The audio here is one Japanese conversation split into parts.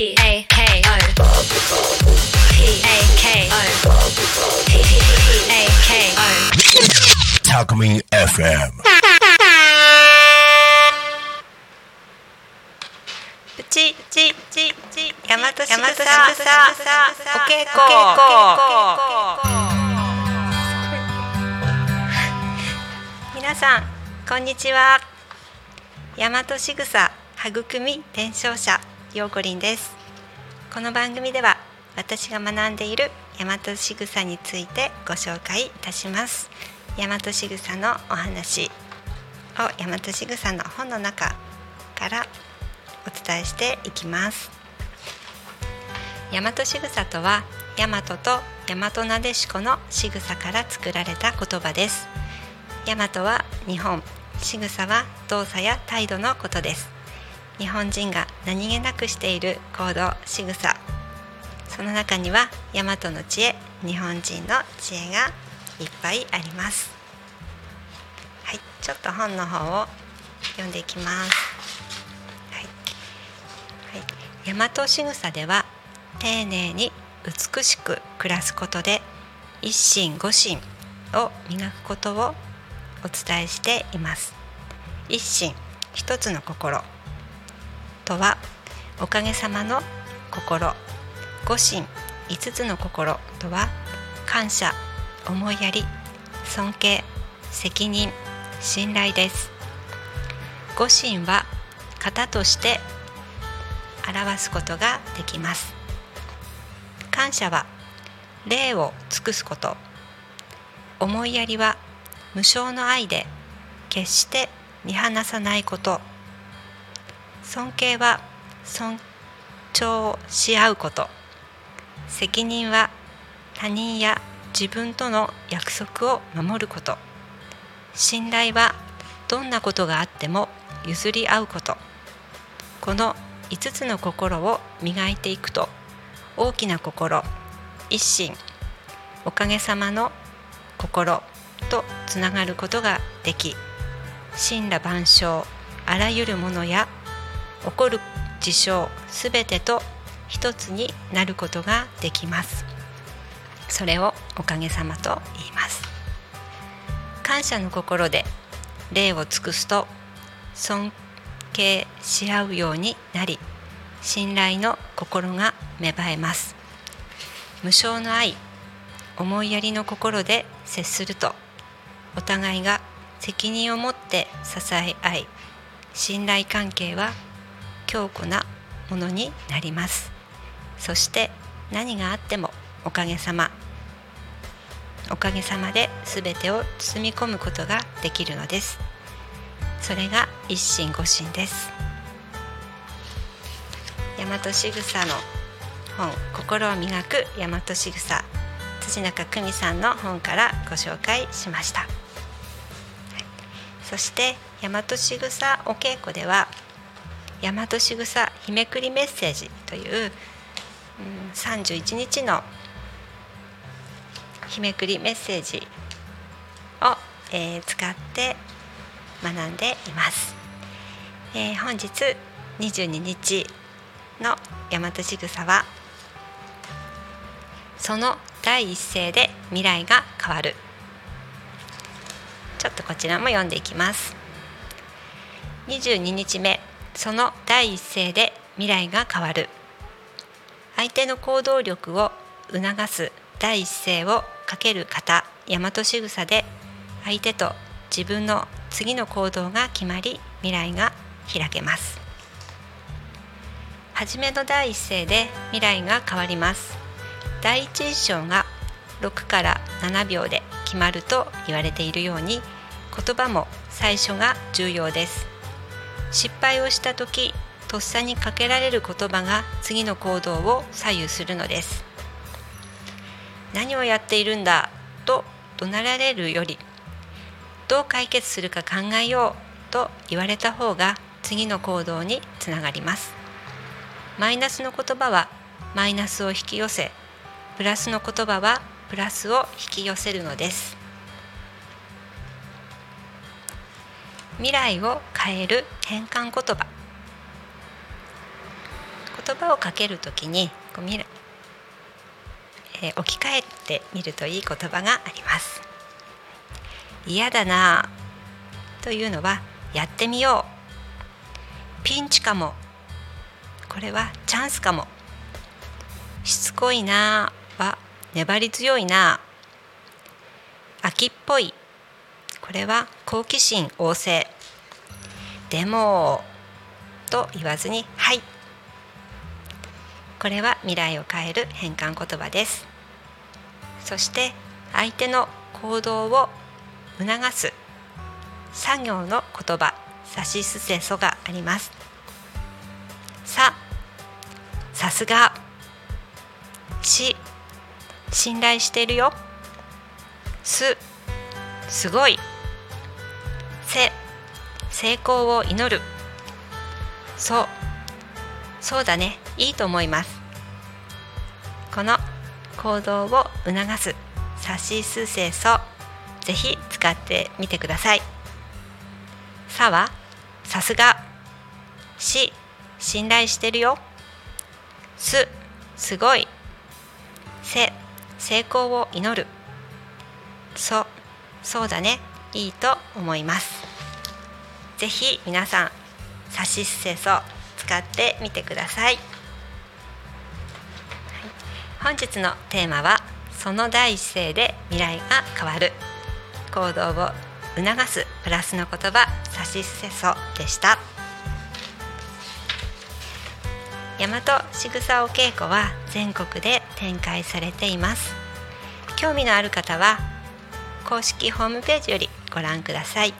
P A K O P A K O P A K O Talkme FM. プチチチチ大和しぐさお稽古皆さんこんにちは大和しぐさ育み伝承者ようこりんです。この番組では私が学んでいる大和しぐさについてご紹介いたします。大和しぐさのお話を大和しぐさの本の中からお伝えしていきます。大和しぐさとは大和と大和なでしこのしぐさから作られた言葉です。大和は日本しぐさは動作や態度のことです。日本人が何気なくしている行動しぐさその中には大和の知恵日本人の知恵がいっぱいあります。はいちょっと本の方を読んでいきます。はい。大和しぐさでは丁寧に美しく暮らすことで一心五心を磨くことをお伝えしています。一心一つの心。とはおかげさまの心五心五つの心とは感謝思いやり尊敬責任信頼です。五心は型として表すことができます。感謝は礼を尽くすこと。思いやりは無償の愛で決して見放さないこと。尊敬は尊重し合うこと。責任は他人や自分との約束を守ること。信頼はどんなことがあっても譲り合うこと。この5つの心を磨いていくと大きな心一心おかげさまの心とつながることができ神羅万象あらゆるものや起こる事象すべてと一つになることができます。それをおかげさまと言います。感謝の心で礼を尽くすと尊敬し合うようになり信頼の心が芽生えます。無償の愛思いやりの心で接するとお互いが責任を持って支え合い信頼関係は強固なものになります。そして何があってもおかげさま。おかげさまで全てを包み込むことができるのです。それが一心五心です。大和しぐさの本心を磨く大和しぐさ。辻中久美さんの本からご紹介しました、はい、そして大和しぐさお稽古では大和しぐさ日めくりメッセージという、うん、31日の日めくりメッセージを、えー、使って学んでいます、えー、本日22日の大和しぐさはその第一声で未来が変わる。ちょっとこちらも読んでいきます。22日目。その第一声で未来が変わる。相手の行動力を促す第一声をかける方大和しぐさで相手と自分の次の行動が決まり未来が開けます。初めの第一声で未来が変わります。第一印象が6から7秒で決まると言われているように言葉も最初が重要です。失敗をした時とっさにかけられる言葉が次の行動を左右するのです。何をやっているんだと怒鳴られるよりどう解決するか考えようと言われた方が次の行動につながります。マイナスの言葉はマイナスを引き寄せプラスの言葉はプラスを引き寄せるのです。未来を変える変換言葉。言葉をかけるときにこう未来、えー置き換えてみるといい言葉があります。嫌だなというのはやってみよう。ピンチかも。これはチャンスかも。しつこいなは粘り強いな。秋っぽい。これは好奇心旺盛。でもと言わずにはい。これは未来を変える変換言葉です。そして相手の行動を促す。作業の言葉。さしすせそがあります。ささすが。し信頼しているよ。すすごい。せ成功を祈る。そうそうだね。いいと思います。この行動を促す。さしすせそ。ぜひ使ってみてください。さはさすが。し信頼してるよ。すすごい。せ成功を祈る。そそうだね。いいと思います。ぜひ皆さんさしすせそ使ってみてください、はい。本日のテーマはその第一声で未来が変わる。行動を促すプラスの言葉さしすせそでした。大和しぐさお稽古は全国で展開されています。興味のある方は公式ホームページよりご覧ください。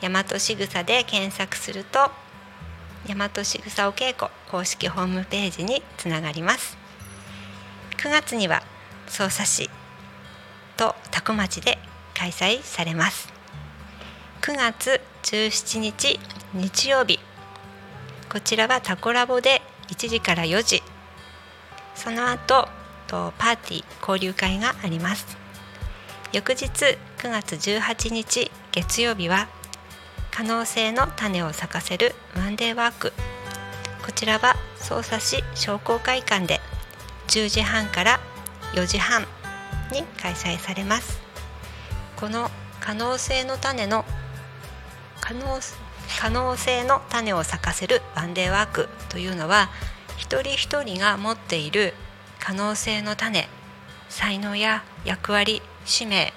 大和しぐさで検索すると大和しぐさお稽古公式ホームページにつながります。9月には匝瑳市と多古町で開催されます。9月17日日曜日。こちらはタコラボで1時から4時。その後とパーティー交流会があります。翌日9月18日月曜日は可能性の種を咲かせるワンデーワーク。こちらは匝瑳市商工会館で10時半から4時半に開催されます。この可能性の種の可能可能性の種を咲かせるワンデーワークというのは一人一人が持っている可能性の種才能や役割使命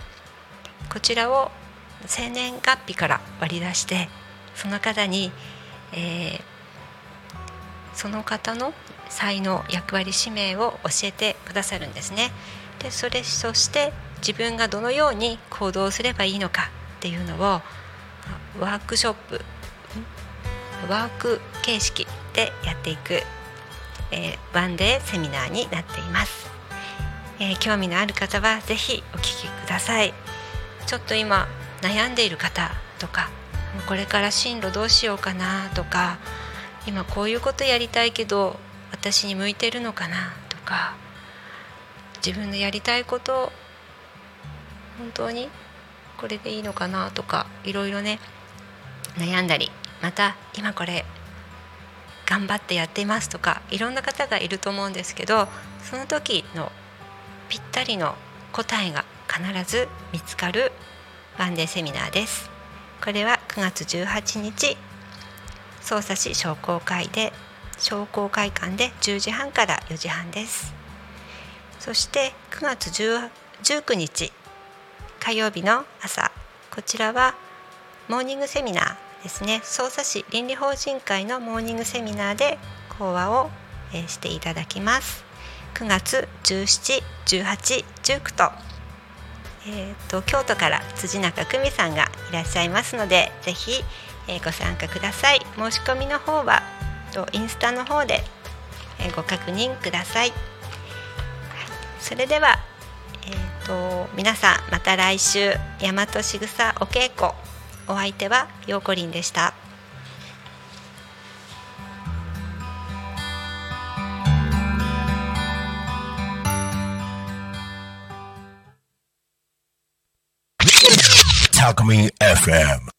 こちらを生年月日から割り出してその方に、えーその方の才能役割使命を教えてくださるんですね。でそれそして自分がどのように行動すればいいのかっていうのをワークショップワーク形式でやっていく、えーワンデーセミナーになっています、えー興味のある方はぜひお聞きくださいちょっと今悩んでいる方とかこれから進路どうしようかなとか今こういうことやりたいけど私に向いてるのかなとか自分のやりたいこと本当にこれでいいのかなとかいろいろね悩んだりまた今これ頑張ってやっていますとかいろんな方がいると思うんですけどその時のぴったりの答えが必ず見つかるワンデーセミナーです。これは9月18日匝瑳市商工会で商工会館で10時半から4時半です。そして9月19日火曜日の朝こちらはモーニングセミナーですね匝瑳市倫理法人会のモーニングセミナーで講話を、していただきます9月17、18、19と,、えー、と京都から辻中久美さんがいらっしゃいますのでぜひ、えーご参加ください。申し込みの方はとインスタの方で、えーご確認ください、はい。それではえー、と皆さんまた来週大和しぐさお稽古お相手はようこりんでした。Alchemy FM.